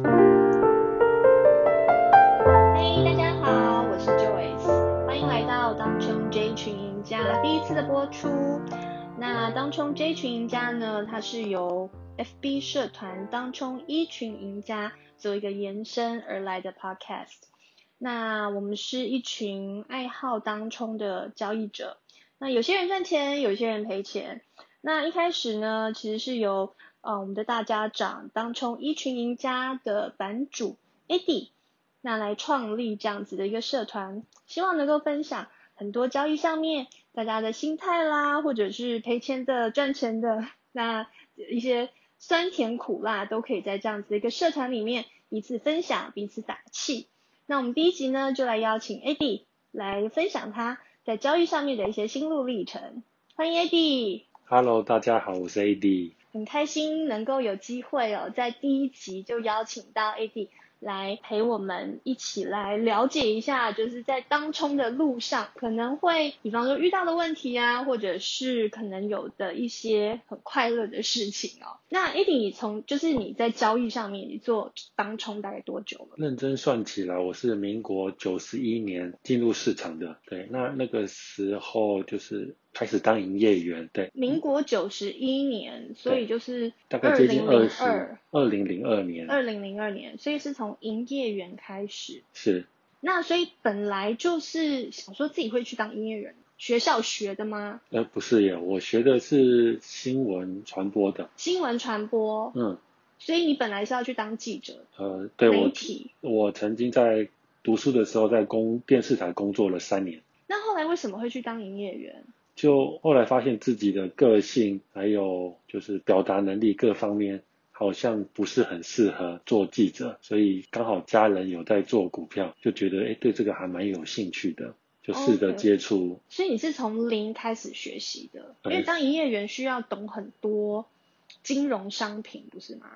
嘿，大家好，我是 Joyce，欢迎来到当冲 J 群赢家第一次的播出。那当冲 J 群赢家呢，它是由 FB 社团当冲一群赢家做一个延伸而来的 Podcast。那我们是一群爱好当冲的交易者。那有些人赚钱，有些人赔钱。那一开始呢，其实是由呃我们的大家长当冲一群赢家的版主 Eddie，那来创立这样子的一个社团，希望能够分享很多交易上面大家的心态啦，或者是赔钱的、赚钱的，那一些酸甜苦辣都可以在这样子的一个社团里面彼此分享、彼此打气。那我们第一集呢，就来邀请 Eddie 来分享他在交易上面的一些心路历程。欢迎 Eddie。Hello，大家好，我是 AD。很开心能够有机会哦，在第一集就邀请到 AD 来陪我们一起来了解一下，就是在当冲的路上可能会，比方说遇到的问题啊，或者是可能有的一些很快乐的事情哦。那 AD，你从就是你在交易上面，你做当冲大概多久了？认真算起来，我是民国九十一年进入市场的，对，那那个时候就是。开始当营业员，对。民国九十一年，所以就是大概接近二十二零零二年。二零零二年，所以是从营业员开始。是。那所以本来就是想说自己会去当营业员，学校学的吗？呃，不是耶，我学的是新闻传播的。新闻传播。嗯。所以你本来是要去当记者。呃，对。媒体。我我曾经在读书的时候在公电视台工作了三年。那后来为什么会去当营业员？就后来发现自己的个性还有就是表达能力各方面好像不是很适合做记者，所以刚好家人有在做股票，就觉得哎对这个还蛮有兴趣的，就试着接触。Okay. 所以你是从零开始学习的，因为当营业员需要懂很多金融商品，不是吗？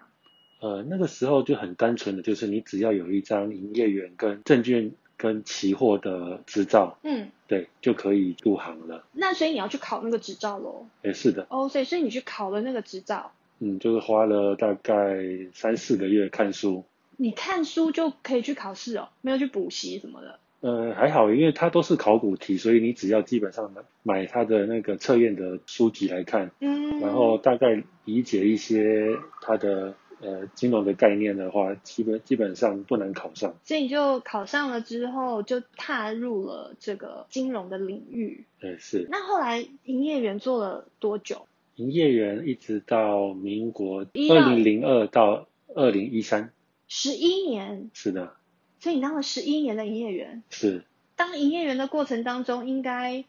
呃，那个时候就很单纯的就是你只要有一张营业员跟证券。跟期货的执照，嗯，对，就可以入行了。那所以你要去考那个执照喽？哎，是的。哦，所以所以你去考了那个执照？嗯，就是花了大概三四个月看书。你看书就可以去考试哦？没有去补习什么的？呃，还好，因为它都是考古题，所以你只要基本上买它的那个测验的书籍来看，嗯，然后大概理解一些它的。呃，金融的概念的话，基本基本上不难考上。所以你就考上了之后，就踏入了这个金融的领域。对，是。那后来营业员做了多久？营业员一直到民国二零零二到二零一三。十一年。是的。所以你当了十一年的营业员。是。当营业员的过程当中，应该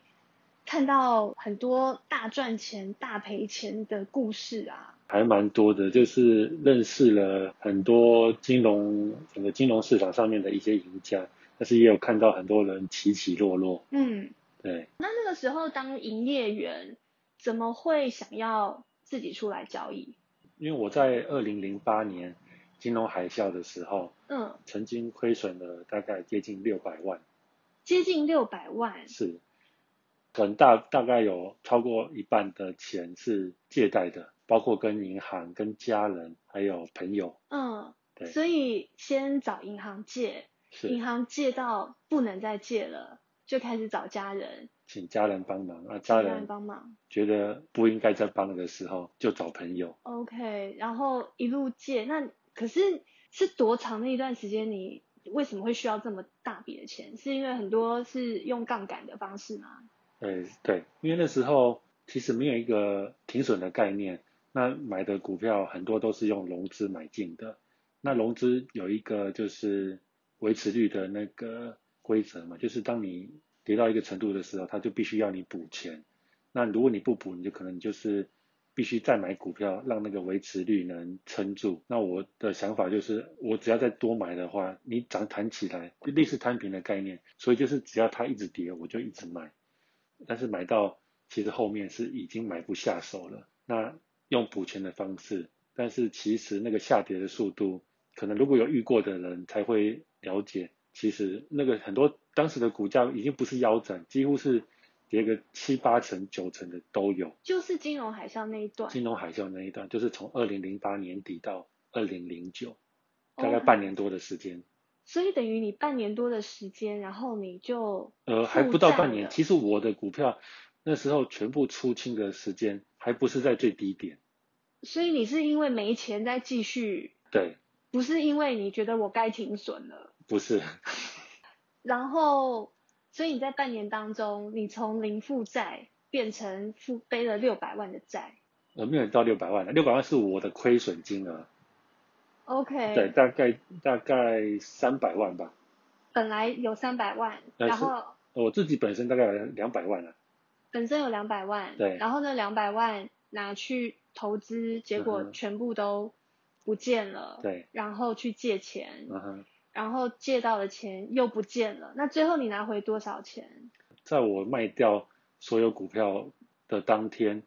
看到很多大赚钱、大赔钱的故事啊。还蛮多的，就是认识了很多金融整个金融市场上面的一些赢家，但是也有看到很多人起起落落。嗯，对。那那个时候当营业员，怎么会想要自己出来交易？因为我在二零零八年金融海啸的时候，嗯，曾经亏损了大概接近六百万。接近六百万？是，很大，大概有超过一半的钱是借贷的。包括跟银行、跟家人还有朋友，嗯，对，所以先找银行借，银行借到不能再借了，就开始找家人，请家人帮忙啊，家人帮忙，觉得不应该再帮的时候，就找朋友。OK，然后一路借，那可是是多长的一段时间？你为什么会需要这么大笔的钱？是因为很多是用杠杆的方式吗？对对，因为那时候其实没有一个停损的概念。那买的股票很多都是用融资买进的，那融资有一个就是维持率的那个规则嘛，就是当你跌到一个程度的时候，它就必须要你补钱。那如果你不补，你就可能就是必须再买股票，让那个维持率能撑住。那我的想法就是，我只要再多买的话，你涨弹起来，类似摊平的概念，所以就是只要它一直跌，我就一直买。但是买到其实后面是已经买不下手了，那。用补钱的方式，但是其实那个下跌的速度，可能如果有遇过的人才会了解，其实那个很多当时的股价已经不是腰斩，几乎是跌个七八成、九成的都有。就是金融海啸那一段。金融海啸那一段，就是从二零零八年底到二零零九。大概半年多的时间。所以等于你半年多的时间，然后你就呃还不到半年。其实我的股票那时候全部出清的时间还不是在最低点。所以你是因为没钱再继续？对。不是因为你觉得我该停损了？不是。然后，所以你在半年当中，你从零负债变成负背了六百万的债。呃，没有到六百万，六百万是我的亏损金额。OK，对，大概大概三百万吧。本来有三百万，然后我自己本身大概有两百万了。本身有两百万，对，然后那两百万拿去投资，结果全部都不见了。对、嗯，然后去借钱，嗯，然后借到的钱又不见了。那最后你拿回多少钱？在我卖掉所有股票的当天，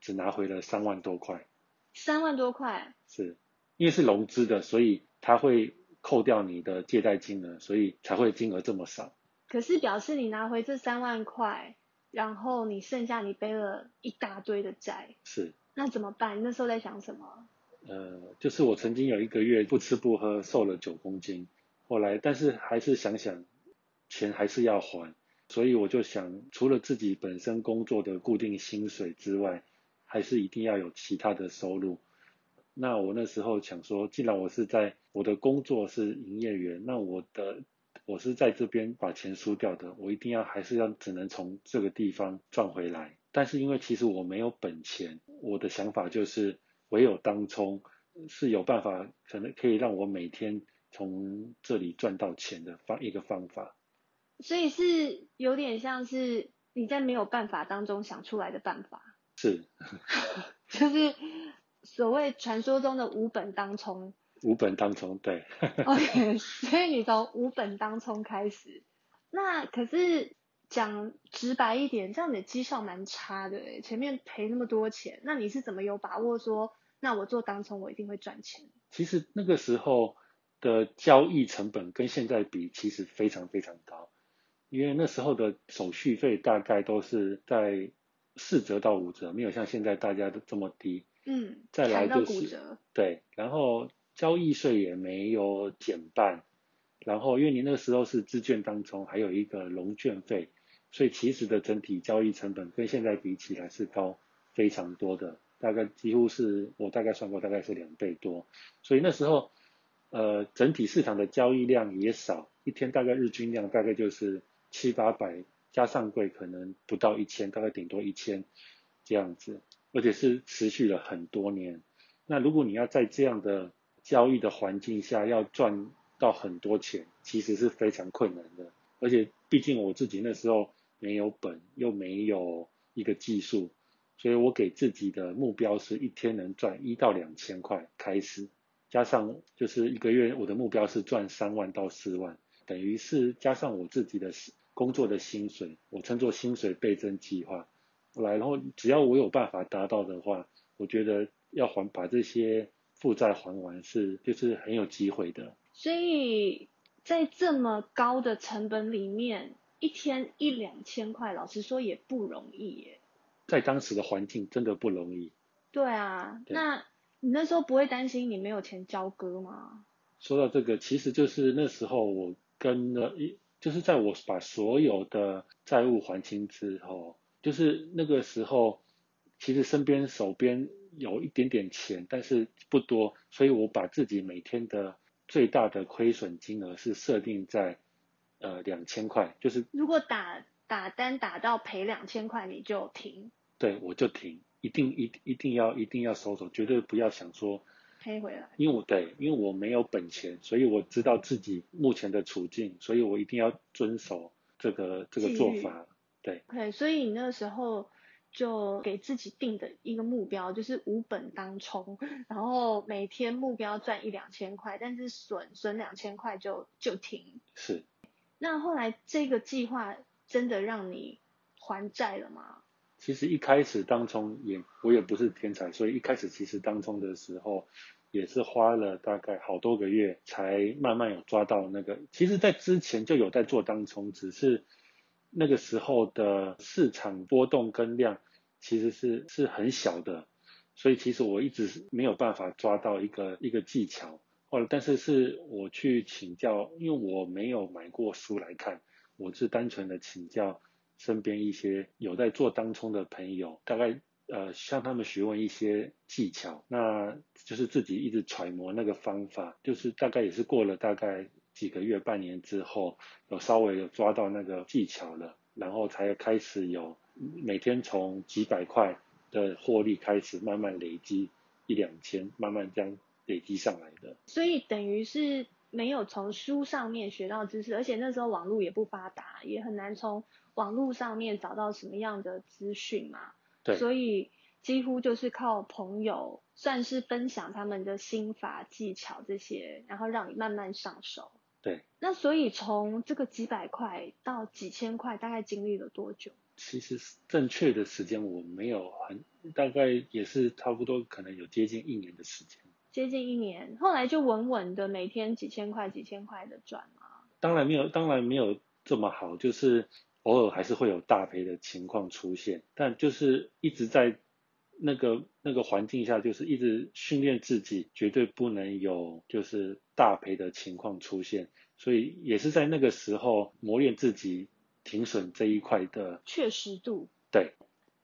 只拿回了三万多块。三万多块。是。因为是融资的，所以他会扣掉你的借贷金额，所以才会金额这么少。可是表示你拿回这三万块，然后你剩下你背了一大堆的债。是。那怎么办？你那时候在想什么？呃，就是我曾经有一个月不吃不喝，瘦了九公斤。后来，但是还是想想，钱还是要还，所以我就想，除了自己本身工作的固定薪水之外，还是一定要有其他的收入。那我那时候想说，既然我是在我的工作是营业员，那我的我是在这边把钱输掉的，我一定要还是要只能从这个地方赚回来。但是因为其实我没有本钱，我的想法就是唯有当冲是有办法，可能可以让我每天从这里赚到钱的方一个方法。所以是有点像是你在没有办法当中想出来的办法。是。就是。所谓传说中的无本当冲，无本当冲，对。OK，所以你从无本当冲开始，那可是讲直白一点，这样你的绩效蛮差的诶，前面赔那么多钱，那你是怎么有把握说，那我做当冲我一定会赚钱？其实那个时候的交易成本跟现在比，其实非常非常高，因为那时候的手续费大概都是在四折到五折，没有像现在大家都这么低。嗯，再来就是对，然后交易税也没有减半，然后因为你那个时候是资券当中还有一个融券费，所以其实的整体交易成本跟现在比起来是高非常多的，大概几乎是我大概算过大概是两倍多，所以那时候呃整体市场的交易量也少，一天大概日均量大概就是七八百，加上柜可能不到一千，大概顶多一千这样子。而且是持续了很多年。那如果你要在这样的交易的环境下要赚到很多钱，其实是非常困难的。而且毕竟我自己那时候没有本，又没有一个技术，所以我给自己的目标是一天能赚一到两千块开始，加上就是一个月我的目标是赚三万到四万，等于是加上我自己的工作的薪水，我称作薪水倍增计划。来，然后只要我有办法达到的话，我觉得要还把这些负债还完是就是很有机会的。所以在这么高的成本里面，一天一两千块，老实说也不容易耶。在当时的环境真的不容易。对啊，对，那你那时候不会担心你没有钱交割吗？说到这个，其实就是那时候我跟了一，就是在我把所有的债务还清之后。就是那个时候，其实身边手边有一点点钱，但是不多，所以我把自己每天的最大的亏损金额是设定在呃两千块，就是如果打打单打到赔两千块你就停，对，我就停，一定一一定要一定要收手，绝对不要想说赔回来，因为我对，因为我没有本钱，所以我知道自己目前的处境，所以我一定要遵守这个这个做法。对，OK，所以你那个时候就给自己定的一个目标就是无本当冲，然后每天目标赚一两千块，但是损损两千块就就停。是。那后来这个计划真的让你还债了吗？其实一开始当冲也我也不是天才，所以一开始其实当冲的时候也是花了大概好多个月才慢慢有抓到那个。其实，在之前就有在做当冲，只是。那个时候的市场波动跟量其实是是很小的，所以其实我一直没有办法抓到一个一个技巧，后来但是是我去请教，因为我没有买过书来看，我是单纯的请教身边一些有在做当冲的朋友，大概呃向他们询问一些技巧，那就是自己一直揣摩那个方法，就是大概也是过了大概几个月、半年之后，有稍微有抓到那个技巧了，然后才开始有每天从几百块的获利开始慢慢累积一两千，慢慢这样累积上来的。所以等于是没有从书上面学到知识，而且那时候网络也不发达，也很难从网络上面找到什么样的资讯嘛。对。所以几乎就是靠朋友，算是分享他们的心法技巧这些，然后让你慢慢上手。对。那所以从这个几百块到几千块，大概经历了多久？其实正确的时间我没有很，大概也是差不多，可能有接近一年的时间。接近一年，后来就稳稳的每天几千块、几千块的赚嘛。当然没有，当然没有这么好，就是偶尔还是会有大赔的情况出现，但就是一直在那个那个环境下，就是一直训练自己，绝对不能有就是大赔的情况出现，所以也是在那个时候磨练自己。停损这一块的确实度，对，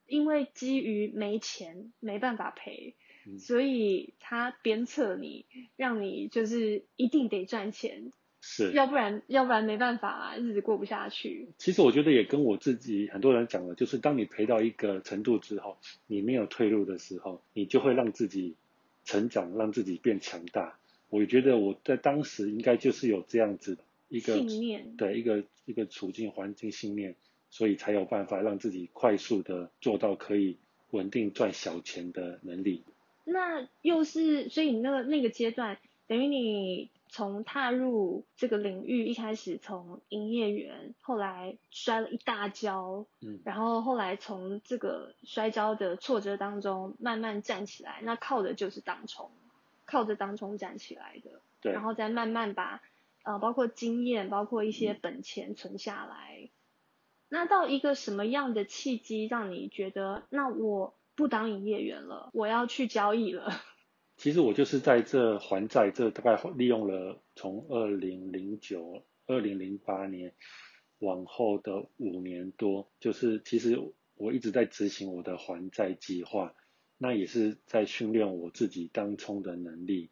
因为基于没钱没办法赔，嗯，所以他鞭策你，让你就是一定得赚钱，是，要不然要不然没办法啊，日子过不下去。其实我觉得也跟我自己很多人讲了，就是当你赔到一个程度之后，你没有退路的时候，你就会让自己成长，让自己变强大。我觉得我在当时应该就是有这样子的。一个信念，对，一个一个处境环境信念，所以才有办法让自己快速的做到可以稳定赚小钱的能力。那又是，所以你那个那个阶段，等于你从踏入这个领域，一开始从营业员，后来摔了一大跤，嗯，然后后来从这个摔跤的挫折当中慢慢站起来，那靠的就是当冲，靠着当冲站起来的，对，然后再慢慢把。呃，包括经验，包括一些本钱存下来。嗯。那到一个什么样的契机，让你觉得，那我不当营业员了，我要去交易了？其实我就是在这还债，这大概利用了从二零零九、二零零八年往后的五年多，就是其实我一直在执行我的还债计划，那也是在训练我自己当冲的能力，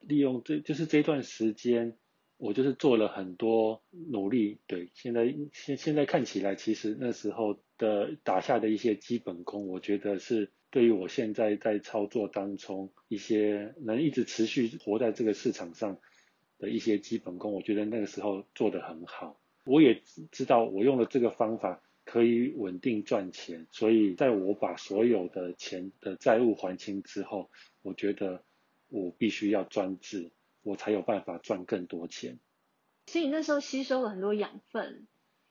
利用这就是这段时间。我就是做了很多努力，对，现在现现在看起来，其实那时候的打下的一些基本功，我觉得是对于我现在在操作当中一些能一直持续活在这个市场上的一些基本功，我觉得那个时候做得很好。我也知道我用了这个方法可以稳定赚钱，所以在我把所有的钱的债务还清之后，我觉得我必须要专制。我才有办法赚更多钱，所以那时候吸收了很多养分，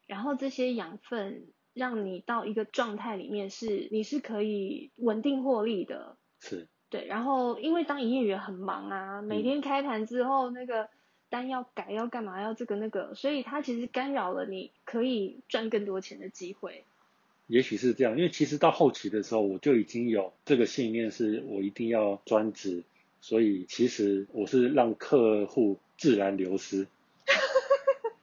然后这些养分让你到一个状态里面是你是可以稳定获利的，是，对。然后因为当营业员很忙啊，每天开盘之后那个单要改要干嘛要这个那个，所以它其实干扰了你可以赚更多钱的机会。也许是这样，因为其实到后期的时候我就已经有这个信念，是我一定要专职。所以其实我是让客户自然流失，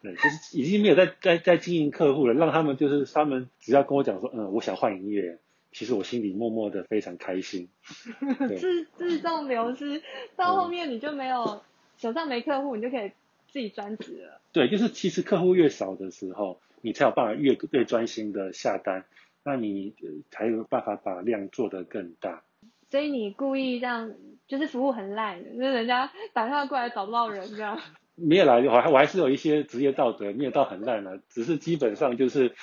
对，就是已经没有在在在经营客户了，让他们就是他们只要跟我讲说，嗯，我想换营业，其实我心里默默的非常开心。自自动流失到后面你就没有、嗯、手上没客户，你就可以自己专职了。对，就是其实客户越少的时候，你才有办法越越专心的下单，那你才有办法把量做得更大。所以你故意让就是服务很烂，就是人家打电话过来找不到人这样。没有啦，我还我还是有一些职业道德，没有到很烂了，只是基本上就是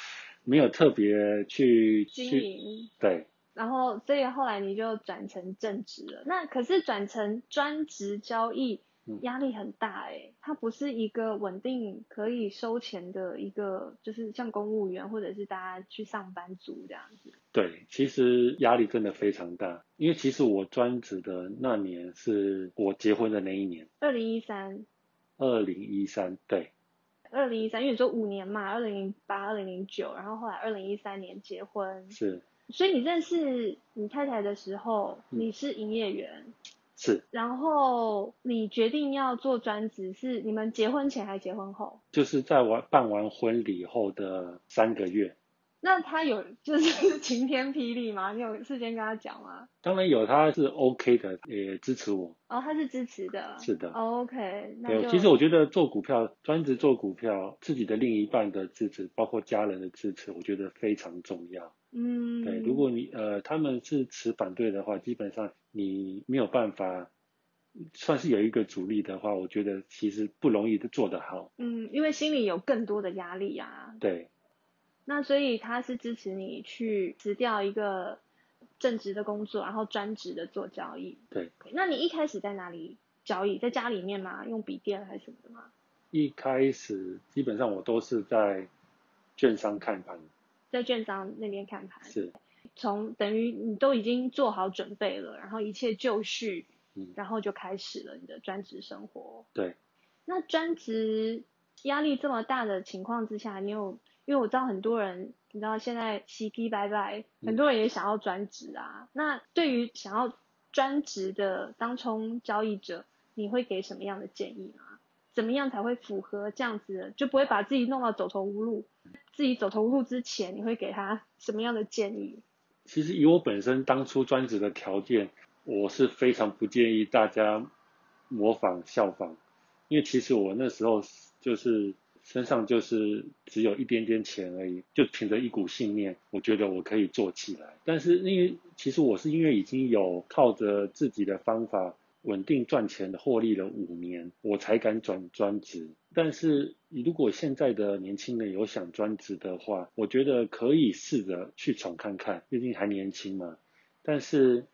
没有特别去经营。对。然后所以后来你就转成正职了，那可是转成专职交易。压力很大哎、欸，它不是一个稳定可以收钱的一个，就是像公务员或者是大家去上班族这样子。对，其实压力真的非常大，因为其实我专职的那年是我结婚的那一年。二零一三。二零一三，对。二零一三，因为你说五年嘛，二零零八、二零零九，然后后来二零一三年结婚。是。所以你认识你太太的时候，你是营业员。是。然后你决定要做专职，是你们结婚前还是结婚后？就是在完办完婚礼后的三个月。那他有就是 晴天霹雳吗？你有事先跟他讲吗？当然有，他是 OK 的，也支持我。哦，他是支持的。是的。Oh, OK，那对，其实我觉得做股票，专职做股票，自己的另一半的支持，包括家人的支持，我觉得非常重要。嗯。对，如果你呃他们是持反对的话，基本上你没有办法，算是有一个阻力的话，我觉得其实不容易做得好。嗯，因为心里有更多的压力啊。对。那所以他是支持你去辞掉一个正职的工作，然后专职的做交易。对。那你一开始在哪里交易？在家里面吗？用笔电还是什么的吗？一开始基本上我都是在券商看盘。在券商那边看盘。是。从等于你都已经做好准备了，然后一切就绪，嗯，然后就开始了你的专职生活。对。那专职压力这么大的情况之下，你有？因为我知道很多人，你知道现在洗洗拜拜，很多人也想要专职啊。嗯、那对于想要专职的当冲交易者，你会给什么样的建议吗？怎么样才会符合这样子的，就不会把自己弄到走投无路？自己走投无路之前，你会给他什么样的建议？其实以我本身当初专职的条件，我是非常不建议大家模仿效仿，因为其实我那时候就是。身上就是只有一点点钱而已，就凭着一股信念，我觉得我可以做起来。但是因为其实我是因为已经有靠着自己的方法稳定赚钱的获利了五年，我才敢转专职。但是如果现在的年轻人有想专职的话，我觉得可以试着去闯看看，毕竟还年轻嘛。但是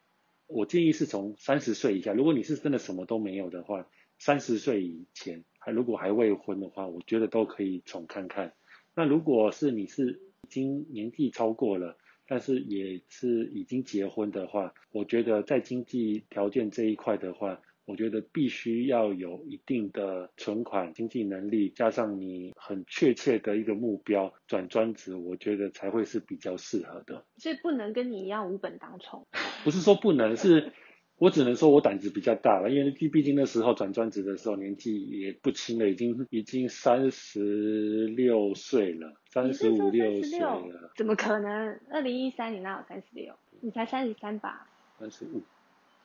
我建议是从三十岁以下，如果你是真的什么都没有的话，三十岁以前。还如果还未婚的话，我觉得都可以闯看看。那如果是你是已经年纪超过了，但是也是已经结婚的话，我觉得在经济条件这一块的话，我觉得必须要有一定的存款、经济能力，加上你很确切的一个目标，转专职，我觉得才会是比较适合的。所以不能跟你一样无本当冲。不是说不能是。我只能说，我胆子比较大了，因为毕竟那时候转专职的时候年纪也不轻了，已经已经三十六岁了，三十五六岁了。怎么可能？二零一三你哪有三十六？你才三十三吧？三十五。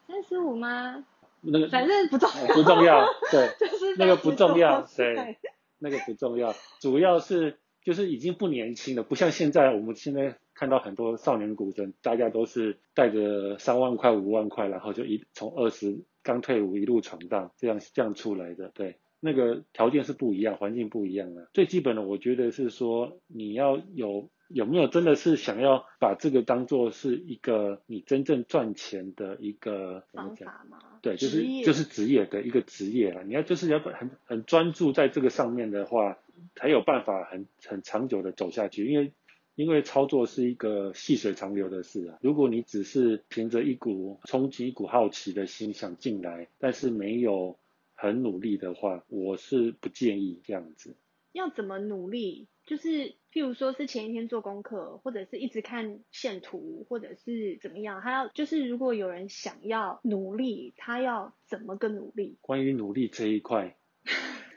三十五吗？那个反正不重要。不重要，对，就是那个不重要，对，那个不重要，主要是就是已经不年轻了，不像现在我们现在。看到很多少年股神，大家都是带着三万块、五万块，然后就一从二十刚退伍一路闯荡，这样这样出来的。对，那个条件是不一样，环境不一样的。最基本的，我觉得是说你要有有没有真的是想要把这个当做是一个你真正赚钱的一个方法吗？对，就是就是职业的一个职业啊。你要就是要很很专注在这个上面的话，才有办法很很长久的走下去，因为。因为操作是一个细水长流的事啊，如果你只是凭着一股冲击、一股好奇的心想进来，但是没有很努力的话，我是不建议这样子。要怎么努力？就是譬如说是前一天做功课，或者是一直看线图，或者是怎么样？他要就是如果有人想要努力，他要怎么个努力？关于努力这一块，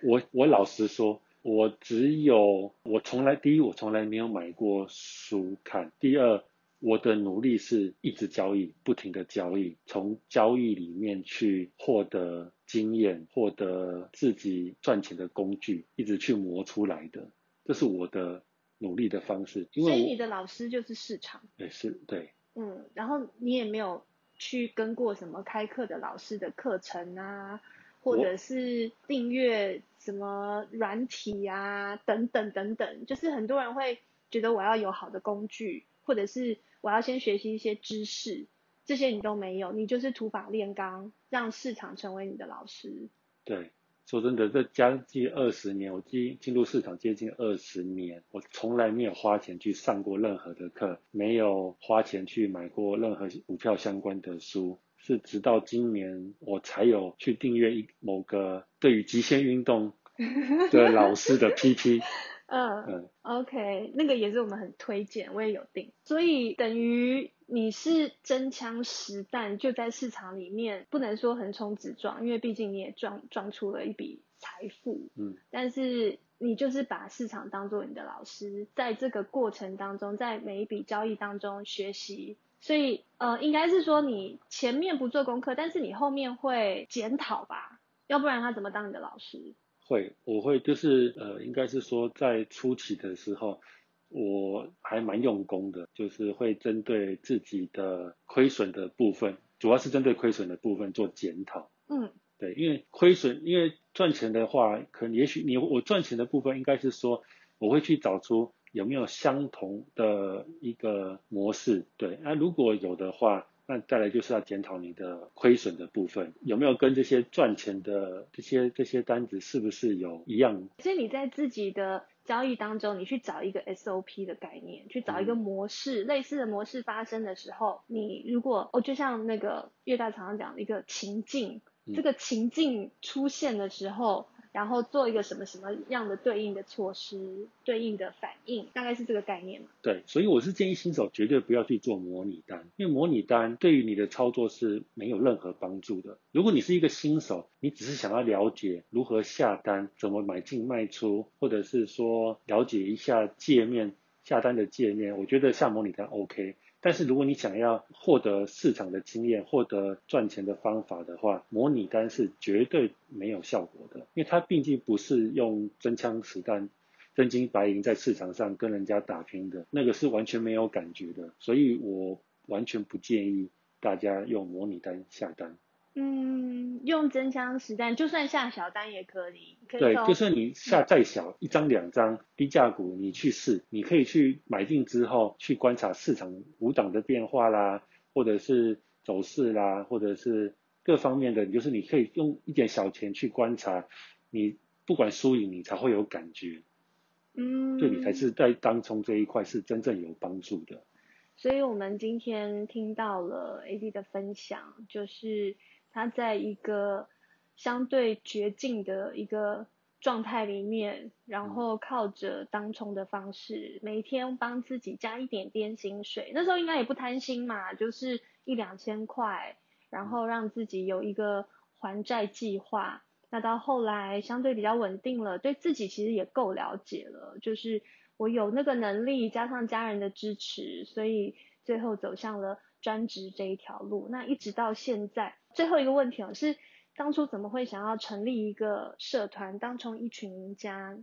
我我老实说。我只有，我从来，第一，我从来没有买过书看。第二，我的努力是一直交易，不停的交易，从交易里面去获得经验，获得自己赚钱的工具，一直去磨出来的。这是我的努力的方式。因为所以你的老师就是市场。对，是，对。嗯，然后你也没有去跟过什么开课的老师的课程啊？或者是订阅什么软体啊，等等等等，就是很多人会觉得我要有好的工具，或者是我要先学习一些知识，这些你都没有，你就是土法炼钢，让市场成为你的老师。对，说真的，这将近二十年，我进进入市场接近二十年，我从来没有花钱去上过任何的课，没有花钱去买过任何股票相关的书。是直到今年我才有去订阅一某个对于极限运动的 老师的 PP 嗯嗯，OK，那个也是我们很推荐，我也有订。所以等于你是真枪实弹就在市场里面，不能说横冲直撞，因为毕竟你也撞撞出了一笔财富。嗯，但是你就是把市场当做你的老师，在这个过程当中，在每一笔交易当中学习。所以呃，应该是说你前面不做功课，但是你后面会检讨吧？要不然他怎么当你的老师？会，我会就是呃，应该是说在初期的时候，我还蛮用功的，就是会针对自己的亏损的部分，主要是针对亏损的部分做检讨。嗯，对，因为亏损，因为赚钱的话，可能也许你我赚钱的部分应该是说，我会去找出有没有相同的一个模式。对，那如果有的话。那再来就是要检讨你的亏损的部分，有没有跟这些赚钱的这些这些单子是不是有一样？所以你在自己的交易当中，你去找一个 SOP 的概念，去找一个模式，嗯、类似的模式发生的时候，你如果哦，就像那个越大常常讲的一个情境，嗯、这个情境出现的时候。然后做一个什么什么样的对应的措施，对应的反应，大概是这个概念嘛？对，所以我是建议新手绝对不要去做模拟单，因为模拟单对于你的操作是没有任何帮助的。如果你是一个新手，你只是想要了解如何下单，怎么买进卖出，或者是说了解一下界面，下单的界面，我觉得下模拟单 OK。但是如果你想要获得市场的经验，获得赚钱的方法的话，模拟单是绝对没有效果的，因为它毕竟不是用真枪实弹、真金白银在市场上跟人家打拼的，那个是完全没有感觉的，所以我完全不建议大家用模拟单下单。嗯，用真枪实弹，就算下小单也可以。可以对，就算你下再小，嗯、一张两张低价股，你去试，你可以去买进之后去观察市场五档的变化啦，或者是走势啦，或者是各方面的，就是你可以用一点小钱去观察，你不管输赢，你才会有感觉。嗯，对你才是在当冲这一块是真正有帮助的。所以我们今天听到了 AD 的分享，就是。他在一个相对绝境的一个状态里面，然后靠着当冲的方式，每天帮自己加一点点薪水。那时候应该也不贪心嘛，就是一两千块，然后让自己有一个还债计划。那到后来相对比较稳定了，对自己其实也够了解了，就是我有那个能力，加上家人的支持，所以最后走向了专职这一条路。那一直到现在。最后一个问题哦，是当初怎么会想要成立一个社团，当冲一群赢家？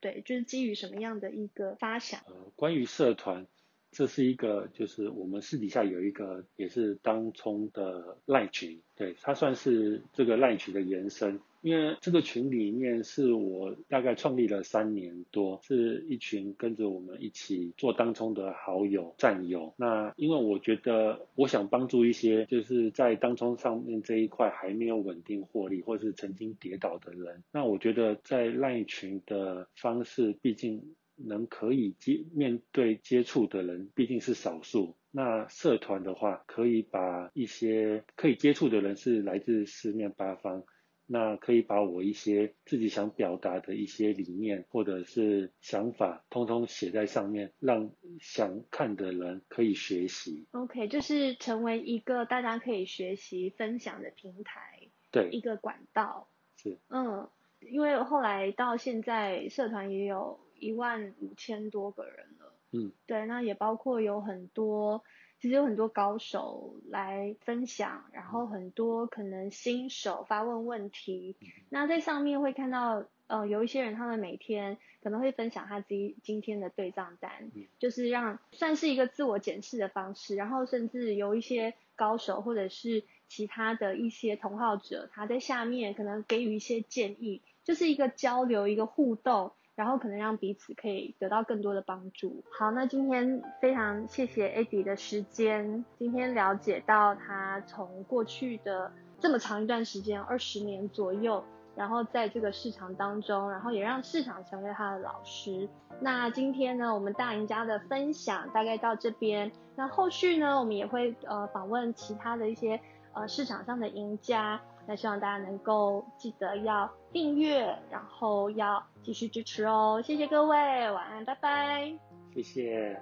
对，就是基于什么样的一个发想？呃，关于社团，这是一个，就是我们私底下有一个也是当冲的赖群，对，它算是这个赖群的延伸。因为这个群里面是我大概创立了三年多，是一群跟着我们一起做当冲的好友战友。那因为我觉得我想帮助一些就是在当冲上面这一块还没有稳定获利或是曾经跌倒的人。那我觉得在赖群的方式，毕竟能可以接面对接触的人毕竟是少数。那社团的话，可以把一些可以接触的人是来自四面八方。那可以把我一些自己想表达的一些理念或者是想法，通通写在上面，让想看的人可以学习。OK，就是成为一个大家可以学习分享的平台，对，一个管道。是，嗯，因为后来到现在，社团也有一万五千多个人了。嗯，对，那也包括有很多。其实有很多高手来分享，然后很多可能新手发问问题。那在上面会看到，呃，有一些人他们每天可能会分享他自己今天的对账单，就是让算是一个自我检视的方式。然后甚至有一些高手或者是其他的一些同好者，他在下面可能给予一些建议，就是一个交流，一个互动。然后可能让彼此可以得到更多的帮助。好，那今天非常谢谢 Adi 的时间。今天了解到他从过去的这么长一段时间，二十年左右，然后在这个市场当中，然后也让市场成为他的老师。那今天呢，我们大赢家的分享大概到这边。那后续呢，我们也会呃访问其他的一些呃市场上的赢家。那希望大家能够记得要订阅，然后要继续支持哦。谢谢各位，晚安，拜拜。谢谢。